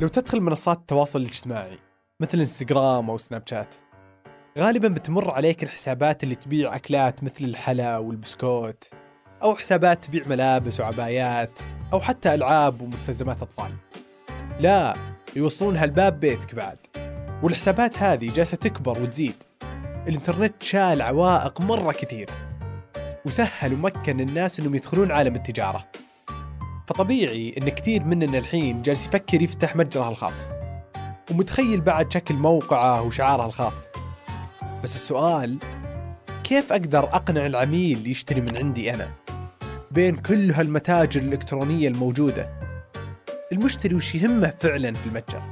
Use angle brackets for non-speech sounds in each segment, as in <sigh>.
لو تدخل منصات التواصل الاجتماعي مثل إنستغرام أو سناب شات غالبا بتمر عليك الحسابات اللي تبيع أكلات مثل الحلا والبسكوت أو حسابات تبيع ملابس وعبايات أو حتى ألعاب ومستلزمات أطفال. لا يوصلونها لباب بيتك بعد والحسابات هذه جالسة تكبر وتزيد. الإنترنت شال عوائق مرة كثير وسهل ومكن الناس إنهم يدخلون عالم التجارة. فطبيعي إن كثير مننا الحين جالس يفكر يفتح متجره الخاص ومتخيل بعد شكل موقعه وشعاره الخاص. بس السؤال كيف أقدر أقنع العميل يشتري من عندي أنا؟ بين كل هالمتاجر الإلكترونية الموجودة المشتري وش يهمه فعلا في المتجر؟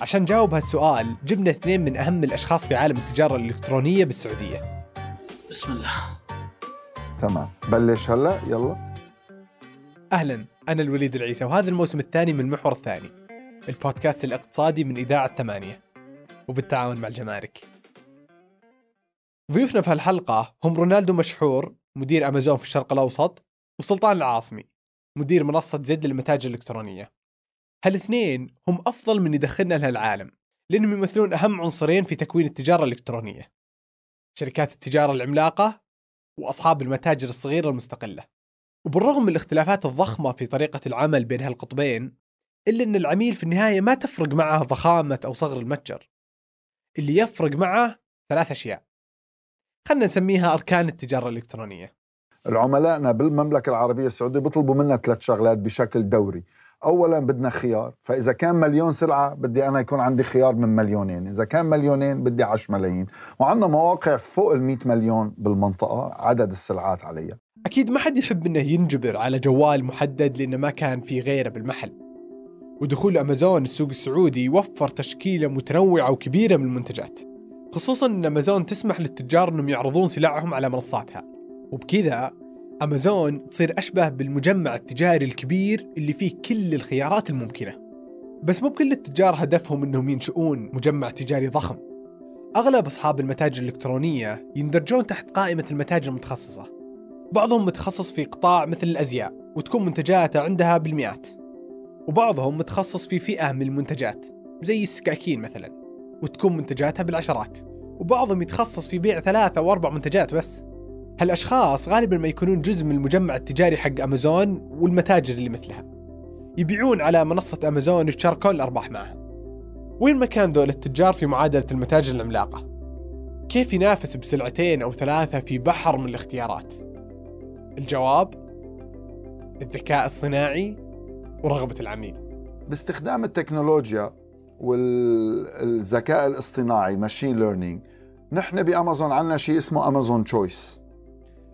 عشان نجاوب هالسؤال جبنا اثنين من أهم الأشخاص في عالم التجارة الإلكترونية بالسعودية. بسم الله. تمام. بلش هلا؟ يلا. أهلا أنا الوليد العيسى وهذا الموسم الثاني من المحور الثاني. البودكاست الاقتصادي من إذاعة ثمانية. وبالتعاون مع الجمارك. ضيوفنا في هالحلقة هم رونالدو مشحور مدير أمازون في الشرق الأوسط وسلطان العاصمي مدير منصة زد للمتاجر الإلكترونية. هالاثنين هم أفضل من يدخلنا لهالعالم لأنهم يمثلون أهم عنصرين في تكوين التجارة الإلكترونية. شركات التجارة العملاقة وأصحاب المتاجر الصغيرة المستقلة. وبالرغم من الاختلافات الضخمة في طريقة العمل بين هالقطبين إلا أن العميل في النهاية ما تفرق معه ضخامة أو صغر المتجر. اللي يفرق معه ثلاث أشياء. خلنا نسميها أركان التجارة الإلكترونية. العملائنا بالمملكة العربية السعودية بيطلبوا منا ثلاث شغلات بشكل دوري. اولا بدنا خيار فإذا كان مليون سلعة بدي أنا يكون عندي خيار من مليونين إذا كان مليونين بدي 10 ملايين. وعندنا مواقع فوق ال 100 مليون بالمنطقة عدد السلعات عليها. أكيد ما حد يحب إنه ينجبر على جوال محدد لأنه ما كان في غيره بالمحل. ودخول أمازون السوق السعودي يوفر تشكيلة متنوعة وكبيرة من المنتجات خصوصا أن أمازون تسمح للتجار أنهم يعرضون سلعهم على منصاتها. وبكذا أمازون تصير أشبه بالمجمع التجاري الكبير اللي فيه كل الخيارات الممكنة. بس مو بكل التجار هدفهم أنهم ينشؤون مجمع تجاري ضخم. أغلب أصحاب المتاجر الإلكترونية يندرجون تحت قائمة المتاجر المتخصصة. بعضهم متخصص في قطاع مثل الأزياء وتكون منتجاته عندها بالمئات. وبعضهم متخصص في فئة من المنتجات زي السكاكين مثلا وتكون منتجاتها بالعشرات. وبعضهم يتخصص في بيع ثلاثة وأربع منتجات بس. هالأشخاص غالبا ما يكونون جزء من المجمع التجاري حق أمازون والمتاجر اللي مثلها يبيعون على منصة أمازون ويشاركون الأرباح معها وين مكان ذول التجار في معادلة المتاجر العملاقة؟ كيف ينافس بسلعتين أو ثلاثة في بحر من الاختيارات؟ الجواب الذكاء الصناعي ورغبة العميل باستخدام التكنولوجيا والذكاء الاصطناعي machine learning نحن بأمازون عندنا شيء اسمه Amazon Choice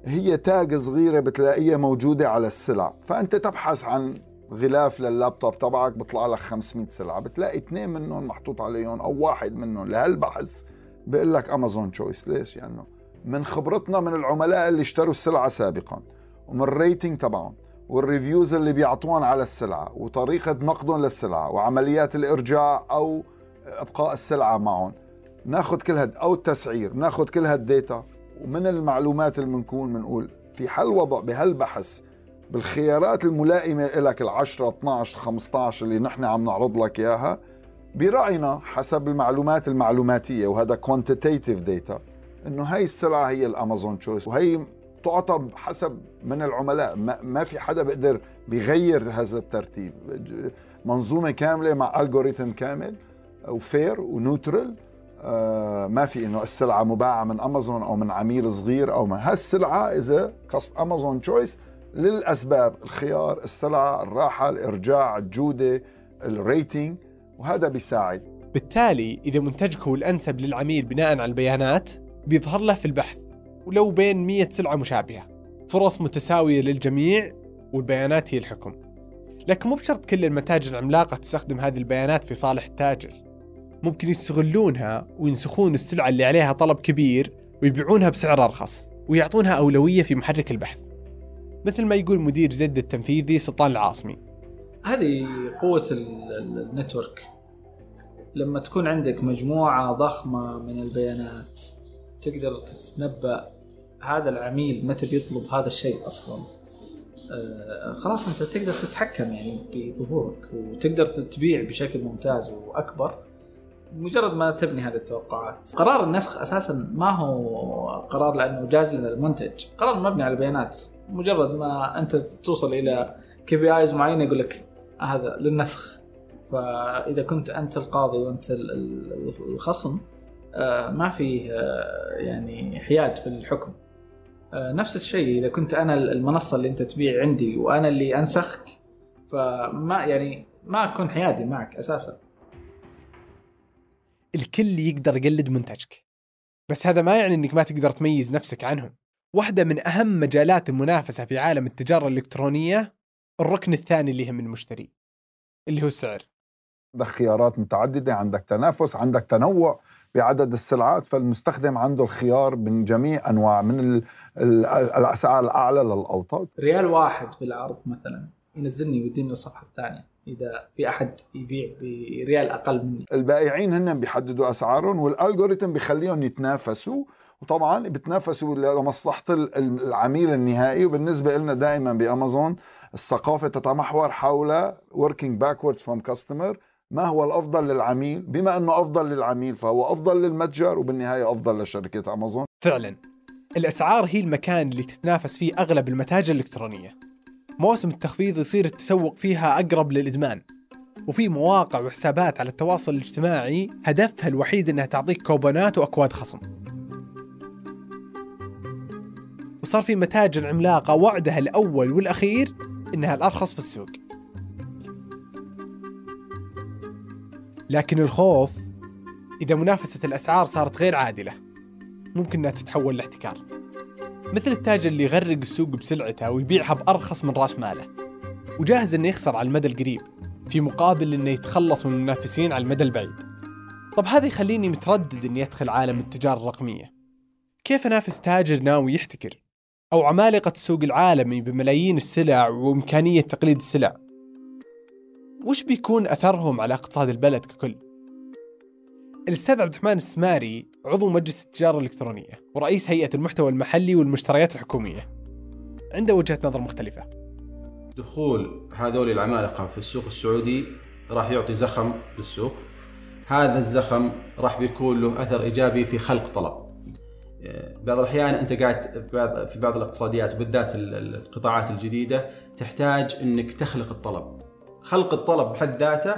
هي tag صغيرة بتلاقيها موجودة على السلع. فأنت تبحث عن غلاف لللابتوب تبعك بيطلع لك 500 سلعة. بتلاقي اثنين منهم محطوط عليهم أو واحد منهم. لهالبحث بيقول لك Amazon Choice ليش؟ يعني من خبرتنا من العملاء اللي اشتروا السلعة سابقا ومن ال rating تبعهم وال reviews اللي بيعطوهم على السلعة وطريقة نقدهم للسلعة وعمليات الإرجاع أو إبقاء السلعة معهم. ناخذ كل هاد أو التسعير. ناخذ كل هال data ومن المعلومات اللي بنكون بنقول في حل وضع بهالبحث بالخيارات الملائمة لك ال 10 12 15 اللي نحن عم نعرض لك إياها؟ برأينا حسب المعلومات المعلوماتية وهذا quantitative data إنه هاي السلعة هي ال Amazon Choice وهي تعطى حسب من العملاء. ما, في حدا بيقدر بيغير هذا الترتيب. منظومة كاملة مع algorithm كامل و fair و neutral ما في إنه السلعة مباعة من أمازون أو من عميل صغير أو ما. هالسلعة اذا قصد Amazon Choice للأسباب الخيار السلعة الراحة الإرجاع الجودة ال rating وهذا بيساعد. بالتالي إذا منتجك هو الأنسب للعميل بناء على البيانات بيظهر له في البحث ولو بين 100 سلعة مشابهة. فرص متساوية للجميع والبيانات هي الحكم. لكن مو بشرط كل المتاجر العملاقة تستخدم هذه البيانات في صالح التاجر. ممكن يستغلونها وينسخون السلعة اللي عليها طلب كبير ويبيعونها بسعر أرخص ويعطونها أولوية في محرك البحث. مثل ما يقول مدير زد التنفيذي سلطان العاصمي. هذه قوة النتورك. لما تكون عندك مجموعة ضخمة من البيانات تقدر تتنبأ هذا العميل متى بيطلب هذا الشيء أصلا. آه، خلاص أنت تقدر تتحكم يعني بظهورك وتقدر تبيع بشكل ممتاز وأكبر. مجرد ما تبني هذه التوقعات. قرار النسخ أساسا ما هو قرار لأنه جاز لنا المنتج قرار مبني على البيانات. مجرد ما أنت توصل إلى KPIs معينه يقول لك هذا للنسخ. فإذا كنت أنت القاضي وأنت ال- ال- الخصم آه، ما فيه آه، يعني حياد في الحكم. آه، نفس الشيء إذا كنت أنا المنصة اللي أنت تبيع عندي وأنا اللي أنسخك فما يعني ما أكون حيادي معك أساسا. الكل يقدر يقلد منتجك. بس هذا ما يعني إنك ما تقدر تميز نفسك عنهم. واحدة من أهم مجالات المنافسة في عالم التجارة الإلكترونية الركن الثاني اللي يهم المشتري اللي هو السعر. عندك خيارات متعددة عندك تنافس عندك تنوع بعدد السلعات فالمستخدم عنده الخيار من جميع أنواع من ال- ال- الأسعار الأعلى للاوطى ريال واحد بالعرض مثلا ينزلني ويديني الصفحة الثانية. إذا في أحد يبيع بريال أقل مني. البائعين هن بيحددوا أسعارهم والالجوريثم بيخليهم يتنافسوا وطبعا بتنافسوا لمصلحة ال- العميل النهائي. وبالنسبة لنا دائما بأمازون الثقافة تتمحور حول working backwards from customer. ما هو الأفضل للعميل؟ بما إنه أفضل للعميل فهو أفضل للمتجر وبالنهاية أفضل لشركة أمازون. فعلا. الأسعار هي المكان اللي تتنافس فيه أغلب المتاجر الإلكترونية. مواسم التخفيض يصير التسوق فيها أقرب للإدمان. وفي مواقع وحسابات على التواصل الاجتماعي هدفها الوحيد أنها تعطيك كوبونات وأكواد خصم. وصار في متاجر عملاقة وعدها الأول والأخير إنها الأرخص في السوق. لكن الخوف إذا منافسة الأسعار صارت غير عادلة. ممكن إنها تتحول لاحتكار. مثل التاجر اللي يغرق السوق بسلعته ويبيعها بأرخص من راس ماله. وجاهز إنه يخسر على المدى القريب في مقابل إنه يتخلص من المنافسين على المدى البعيد. طب هذا يخليني متردد إني أدخل عالم التجارة الرقمية. كيف أنافس تاجر ناوي يحتكر؟ أو عمالقة السوق العالمي بملايين السلع وإمكانية تقليد السلع؟ وش بيكون أثرهم على اقتصاد البلد ككل؟ الأستاذ عبد الرحمن السماري عضو مجلس التجارة الإلكترونية ورئيس هيئة المحتوى المحلي والمشتريات الحكومية. عنده وجهة نظر مختلفة. دخول هذول العمالقة في السوق السعودي راح يعطي زخم للسوق هذا الزخم راح بيكون له أثر إيجابي في خلق طلب. آه، بعض الأحيان أنت قاعد في بعض- الاقتصاديات وبالذات ال- ال- القطاعات الجديدة تحتاج إنك تخلق الطلب. خلق الطلب بحد ذاته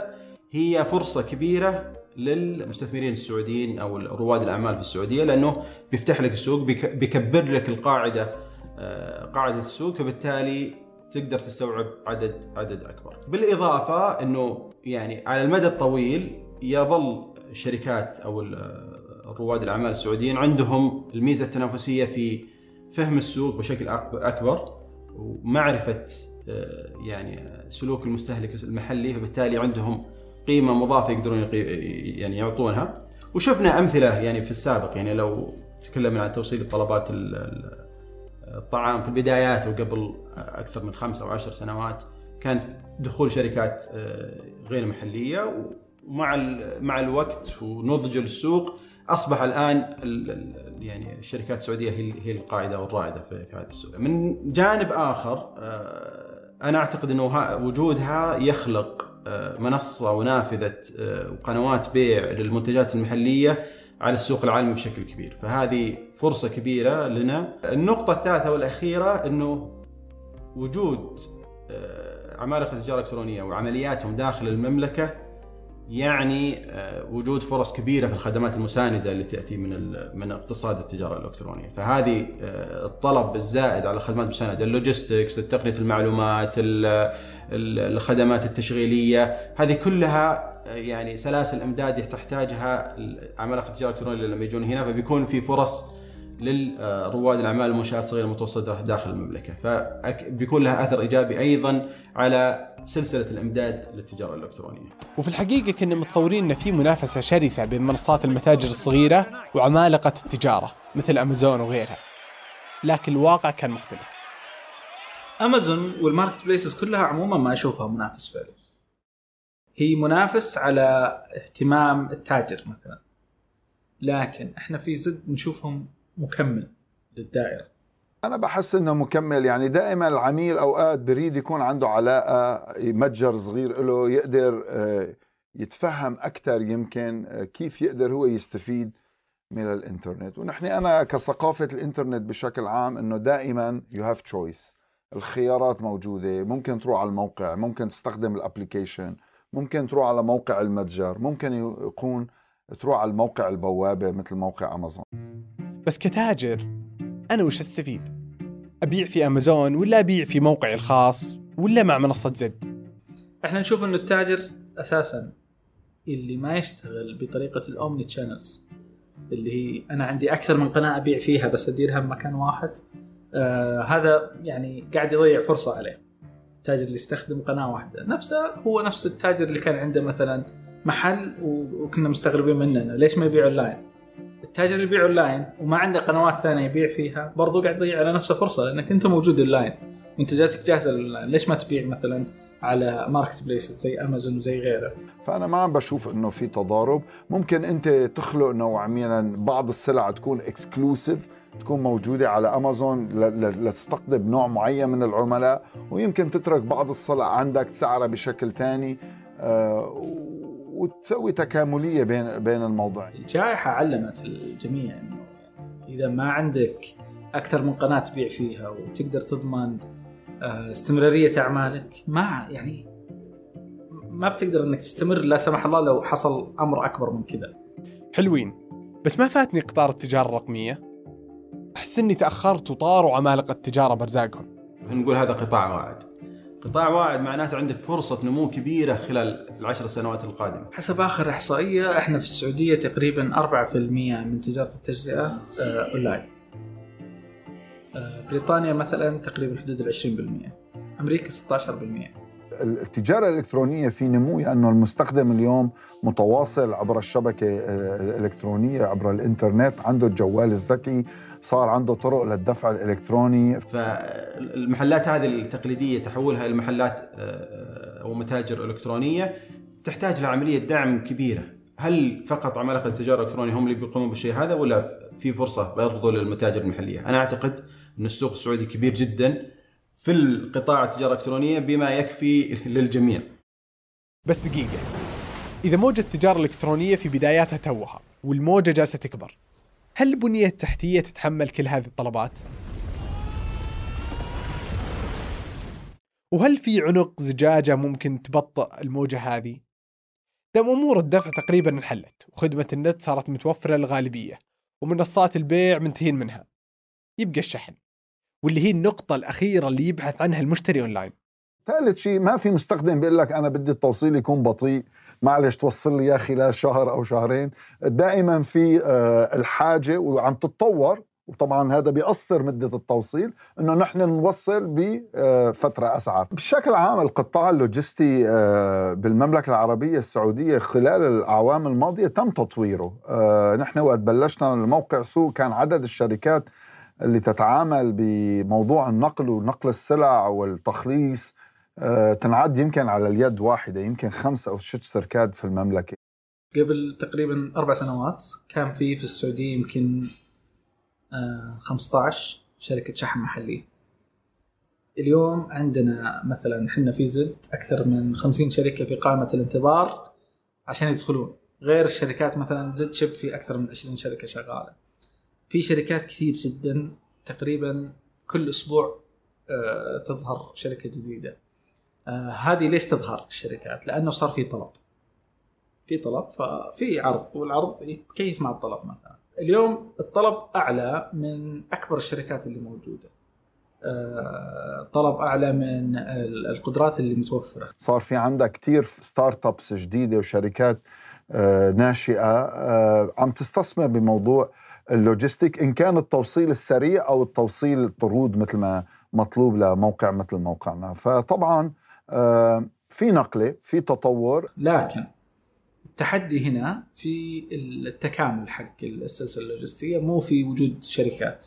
هي فرصة كبيرة للمستثمرين السعوديين أو رواد الأعمال في السعودية لأنه بيفتح لك السوق بيك- بيكبر لك القاعدة آه، قاعدة السوق فبالتالي تقدر تستوعب عدد عدد أكبر. بالإضافة إنه يعني على المدى الطويل يظل الشركات أو ال- رواد الأعمال السعوديين عندهم الميزة التنافسية في فهم السوق بشكل أكبر ومعرفة آه، يعني سلوك المستهلك المحلي فبالتالي عندهم قيمة مضافة يقدرون يعني يعطونها وشفنا أمثلة يعني في السابق يعني لو تكلمنا عن توصيل ال- الطعام في البدايات وقبل أكثر من خمس أو عشر سنوات كانت دخول شركات آه، غير محلية ومع مع الوقت ونضج السوق أصبح الآن ال- ال- يعني الشركات السعودية هي القائدة والرائدة في هذا السوق. من جانب آخر آه، أنا أعتقد إنه ها- وجودها يخلق منصة ونافذة آه، وقنوات بيع للمنتجات المحلية على السوق العالمي بشكل كبير. فهذه فرصة كبيرة لنا. النقطة الثالثة والأخيرة أنه وجود آه، عمالقة التجارة الإلكترونية وعملياتهم داخل المملكة يعني آه، وجود فرص كبيرة في الخدمات المساندة اللي تأتي من من اقتصاد التجارة الإلكترونية. فهذه آه، الطلب الزائد على الخدمات المساندة اللوجيستكس تقنية المعلومات ال- ال- الخدمات التشغيلية هذه كلها يعني سلاسل أمداد تحتاجها عمالقة التجارة الإلكترونية لما يجون هنا فبيكون في فرص للرواد الأعمال المنشات الصغيرة المتوسطة داخل المملكة. فبيكون لها أثر إيجابي أيضا على سلسلة الإمداد للتجارة الإلكترونية. وفي الحقيقة كنا متصورين أن في منافسة شرسة بين منصات المتاجر الصغيرة وعمالقة التجارة مثل أمازون وغيرها. لكن الواقع كان مختلف. أمازون وال marketplaces كلها عموما ما أشوفها منافس فعلي هي منافس على اهتمام التاجر مثلا. لكن إحنا في زد نشوفهم مكمل للدائرة. أنا بحس إنه مكمل يعني دائما العميل أوقات بيريد يكون عنده علاقة متجر صغير له يقدر آه، يتفهم أكثر يمكن آه، كيف يقدر هو يستفيد من الإنترنت. ونحن أنا كثقافة الإنترنت بشكل عام إنه دائما you have choice الخيارات موجودة ممكن تروح على الموقع ممكن تستخدم ال application ممكن تروح على موقع المتجر ممكن يكون تروح على الموقع البوابة مثل موقع أمازون. بس كتاجر. أنا وش أستفيد؟ أبيع في أمازون ولا أبيع في موقعي الخاص ولا مع منصة زد؟ إحنا نشوف إنه التاجر أساسا اللي ما يشتغل بطريقة الاومني تشانلز اللي هي أنا عندي أكثر من قناة أبيع فيها بس أديرها بمكان واحد. آه هذا يعني قاعد يضيع فرصة عليه. التاجر اللي يستخدم قناة واحدة. نفسه هو نفس التاجر اللي كان عنده مثلا محل وكنا مستغربين منه ليش ما يبيع اونلاين التاجر اللي يبيع اونلاين وما عنده قنوات ثانية يبيع فيها برضو قاعد يضيع على نفسه فرصة لأنك أنت موجود اونلاين منتجاتك جاهزة للاونلاين ليش ما تبيع مثلا على marketplace زي امازون وزي غيره؟ فأنا ما عم بشوف إنه في تضارب. ممكن أنت تخلق نوعيا بعض السلع تكون exclusive تكون موجودة على أمازون لتستقطب نوع معين من العملاء ويمكن تترك بعض السلع عندك تسعرها بشكل ثاني آه، وتسوي تكاملية بين بين الموضوعين الجائحة علمت الجميع إنه إذا ما عندك أكثر من قناة تبيع فيها وتقدر تضمن آه، استمرارية أعمالك ما يعني ما بتقدر إنك تستمر لا سمح الله لو حصل أمر أكبر من كذا. حلوين بس ما فاتني قطار التجارة الرقمية أحس إني تأخرت وطاروا عمالقه التجارة برزاقهم. نقول هذا قطاع واعد. قطاع واعد معناته عندك فرصة نمو كبيرة خلال العشر سنوات القادمة. حسب آخر إحصائية إحنا في السعودية تقريبا 4% من تجارة التجزئة آه، أونلاين. آه، بريطانيا مثلا تقريبا حدود ال 20% أمريكا 16% التجارة الإلكترونية في نمو لأنه المستخدم اليوم متواصل عبر الشبكة آه، الإلكترونية عبر الإنترنت عنده الجوال الذكي صار عنده طرق للدفع الإلكتروني. فالمحلات هذه التقليدية تحولها إلى محلات آه، أو متاجر إلكترونية تحتاج لعملية دعم كبيرة. هل فقط عمالقة التجارة الإلكترونية هم اللي بيقومون بالشيء هذا ولا في فرصة برضو للمتاجر المحلية؟ أنا أعتقد أن السوق السعودي كبير جدا في القطاع التجارة الإلكترونية بما يكفي <laughs> للجميع. بس دقيقة إذا موجة التجارة الإلكترونية في بداياتها توها والموجة جالسة تكبر هل البنيه التحتيه تتحمل كل هذه الطلبات؟ وهل في عنق زجاجة ممكن تبطئ الموجة هذه؟ دام أمور الدفع تقريبا انحلت وخدمة النت صارت متوفرة للغالبية ومنصات البيع منتهين منها يبقى الشحن واللي هي النقطة الأخيرة اللي يبحث عنها المشتري أونلاين ثالث شيء ما في مستخدم بيقول لك أنا بدي التوصيل يكون بطيء معلش توصل لي اياه خلال شهر أو شهرين دائما في آه، الحاجة وعم تتطور وطبعا هذا بيقصر مدة التوصيل إنه نحن نوصل بفترة اسعر. بشكل عام القطاع اللوجستي آه، بالمملكة العربية السعودية خلال الأعوام الماضية تم تطويره. آه، نحن وقت بلشنا الموقع سوق كان عدد الشركات اللي تتعامل بموضوع النقل ونقل السلع والتخليص آه، تنعد يمكن على اليد واحدة يمكن خمس أو ست شركات في المملكة. قبل تقريبا أربع سنوات كان في في السعودية يمكن 15 آه، شركة شحن محلية. اليوم عندنا مثلا إحنا في زد أكثر من 50 شركة في قائمة الانتظار عشان يدخلون. غير الشركات مثلا زد شيب في أكثر من 20 شركة شغالة. في شركات كثير جدا تقريبا كل أسبوع آه، تظهر شركة جديدة. آه، هذه ليش تظهر الشركات؟ لأنه صار في طلب. في طلب ففي عرض والعرض يتكيف مع الطلب مثلا. اليوم الطلب أعلى من أكبر الشركات اللي موجودة. آه، طلب أعلى من القدرات اللي متوفرة. صار في عندك كثير ستارت ابس جديدة وشركات ناشئة. عم تستثمر بموضوع اللوجيستيك إن كان التوصيل السريع أو التوصيل الطرود مثل ما مطلوب لموقع مثل موقعنا. فطبعا آه، في نقلة في تطور. لكن التحدي هنا في التكامل حق السلسله اللوجستية مو في وجود شركات.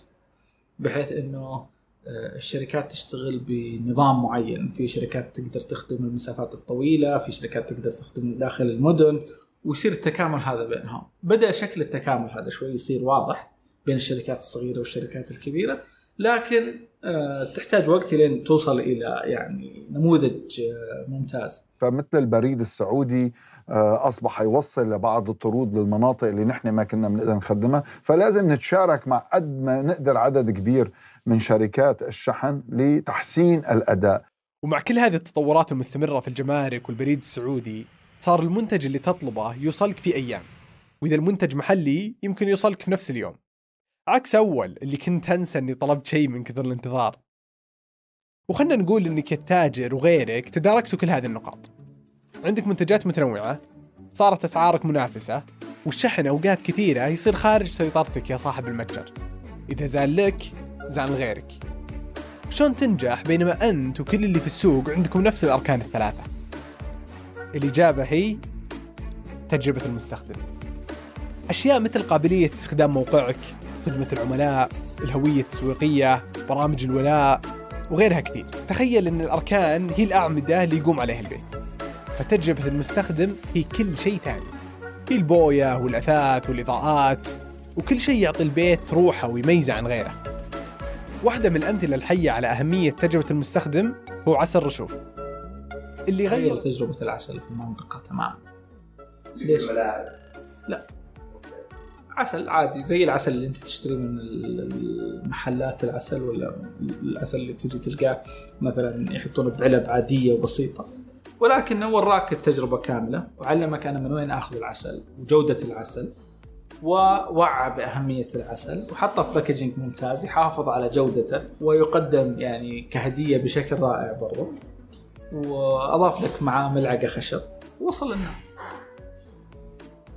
بحيث إنه آه، الشركات تشتغل بنظام معين. في شركات تقدر تخدم المسافات الطويلة في شركات تقدر تخدم داخل المدن. ويصير التكامل هذا بينهم. بدأ شكل التكامل هذا شوي يصير واضح بين الشركات الصغيرة والشركات الكبيرة لكن آه، تحتاج وقت لين توصل إلى يعني نموذج آه، ممتاز. فمثل البريد السعودي آه، أصبح يوصل لبعض الطرود للمناطق اللي نحن ما كنا بنقدر نخدمها. فلازم نتشارك مع قد ما نقدر عدد كبير من شركات الشحن لتحسين الأداء. ومع كل هذه التطورات المستمرة في الجمارك والبريد السعودي صار المنتج اللي تطلبه يوصلك في أيام. وإذا المنتج محلي يمكن يوصلك في نفس اليوم. عكس أول اللي كنت أنسى أني طلبت شيء من كثر الانتظار. وخلنا نقول أنك التاجر وغيرك تداركتوا كل هذه النقاط. عندك منتجات متنوعة صارت أسعارك منافسة والشحن أوقات كثيرة يصير خارج سيطرتك يا صاحب المتجر. إذا زال لك زال غيرك. شلون تنجح بينما أنت وكل اللي في السوق عندكم نفس الأركان الثلاثة؟ الإجابة هي تجربة المستخدم. أشياء مثل قابلية استخدام موقعك خدمة العملاء الهوية التسويقية برامج الولاء وغيرها كثير. تخيل أن الأركان هي الأعمدة اللي يقوم عليها البيت. فتجربة المستخدم هي كل شيء ثاني. هي البوية والأثاث والإضاءات وكل شيء يعطي البيت روحه ويميزه عن غيره. واحدة من الأمثلة الحية على أهمية تجربة المستخدم هو عسل رشوف. اللي غير تجربه العسل في المنطقة تماما ليش؟ لا. عسل عادي زي العسل اللي انت تشتريه من المحلات العسل ولا العسل اللي تجي تلقاه مثلا يحطونه بعلب عادية وبسيطة. ولكنه وراك التجربة كاملة وعلمك أنا من وين آخذ العسل وجودة العسل ووعى بأهمية العسل وحطه في باكجينج ممتاز يحافظ على جودته ويقدم يعني كهدية بشكل رائع برضو. وأضاف لك معاه ملعقة خشب. وصل للناس.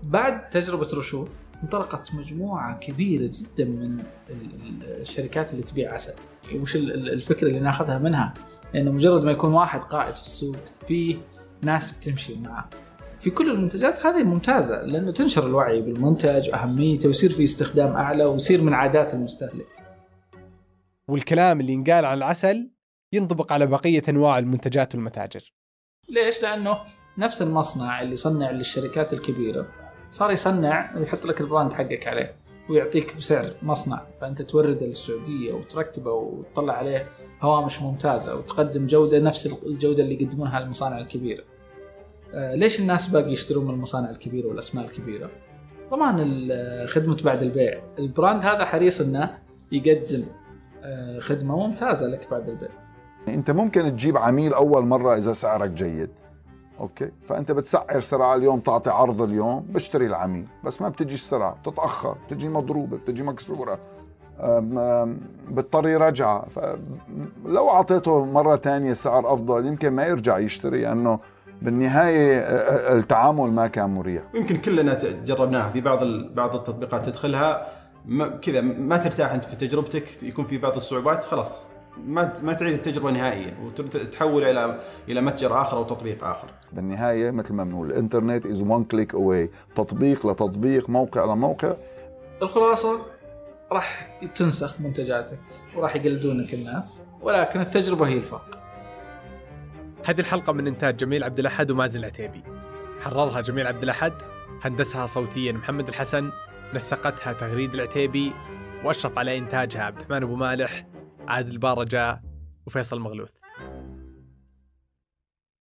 بعد تجربة رشوف انطلقت مجموعة كبيرة جدا من ال- الشركات اللي تبيع عسل. وش ال- ال- الفكرة اللي ناخذها منها؟ إنه مجرد ما يكون واحد قائد في السوق في ناس بتمشي معه. في كل المنتجات هذه ممتازة لأنه تنشر الوعي بالمنتج واهميته ويصير في استخدام أعلى ويصير من عادات المستهلك. والكلام اللي ينقال عن العسل ينطبق على بقية أنواع المنتجات والمتاجر ليش؟ لأنه نفس المصنع اللي يصنع للشركات الكبيرة صار يصنع ويحط لك البراند حقك عليه ويعطيك بسعر مصنع فأنت تورده للسعودية وتركبه وتطلع عليه هوامش ممتازة وتقدم جودة نفس الجودة اللي يقدمونها المصانع الكبيرة. آه، ليش الناس باقي يشترون من المصانع الكبيرة والأسماء الكبيرة؟ طبعا خدمة بعد البيع، ال brand هذا حريص إنه يقدم آه، خدمة ممتازة لك بعد البيع. انت ممكن تجيب عميل اول مرة اذا سعرك جيد. أوكي؟ فانت بتسعر سلعة اليوم تعطي عرض اليوم بشتري العميل. بس ما بتجي السلعة بتتأخر بتجي مضروبة بتجي مكسورة بتضطر يرجعها فلو أعطيته مرة تانية سعر أفضل يمكن ما يرجع يشتري لأنه بالنهاية التعامل ما كان مريح. يمكن كلنا جربناها في بعض بعض التطبيقات تدخلها. كذا ما ترتاح أنت في تجربتك يكون في بعض الصعوبات خلاص. ما ما تعيد التجربة نهائيا وتحول إلى إلى متجر آخر أو تطبيق آخر. بالنهاية مثل ما بنقول الإنترنت is one click away تطبيق لتطبيق موقع لموقع. الخلاصة راح تنسخ منتجاتك وراح يقلدونك الناس ولكن التجربة هي الفرق. هذه الحلقة من إنتاج جميل عبد الأحد ومازن العتيبي. حررها جميل عبد الأحد هندسها صوتيا محمد الحسن نسقتها تغريد العتيبي وأشرف على إنتاجها عبد الرحمن أبو مالح. عادل بارجة وفيصل مغلوث.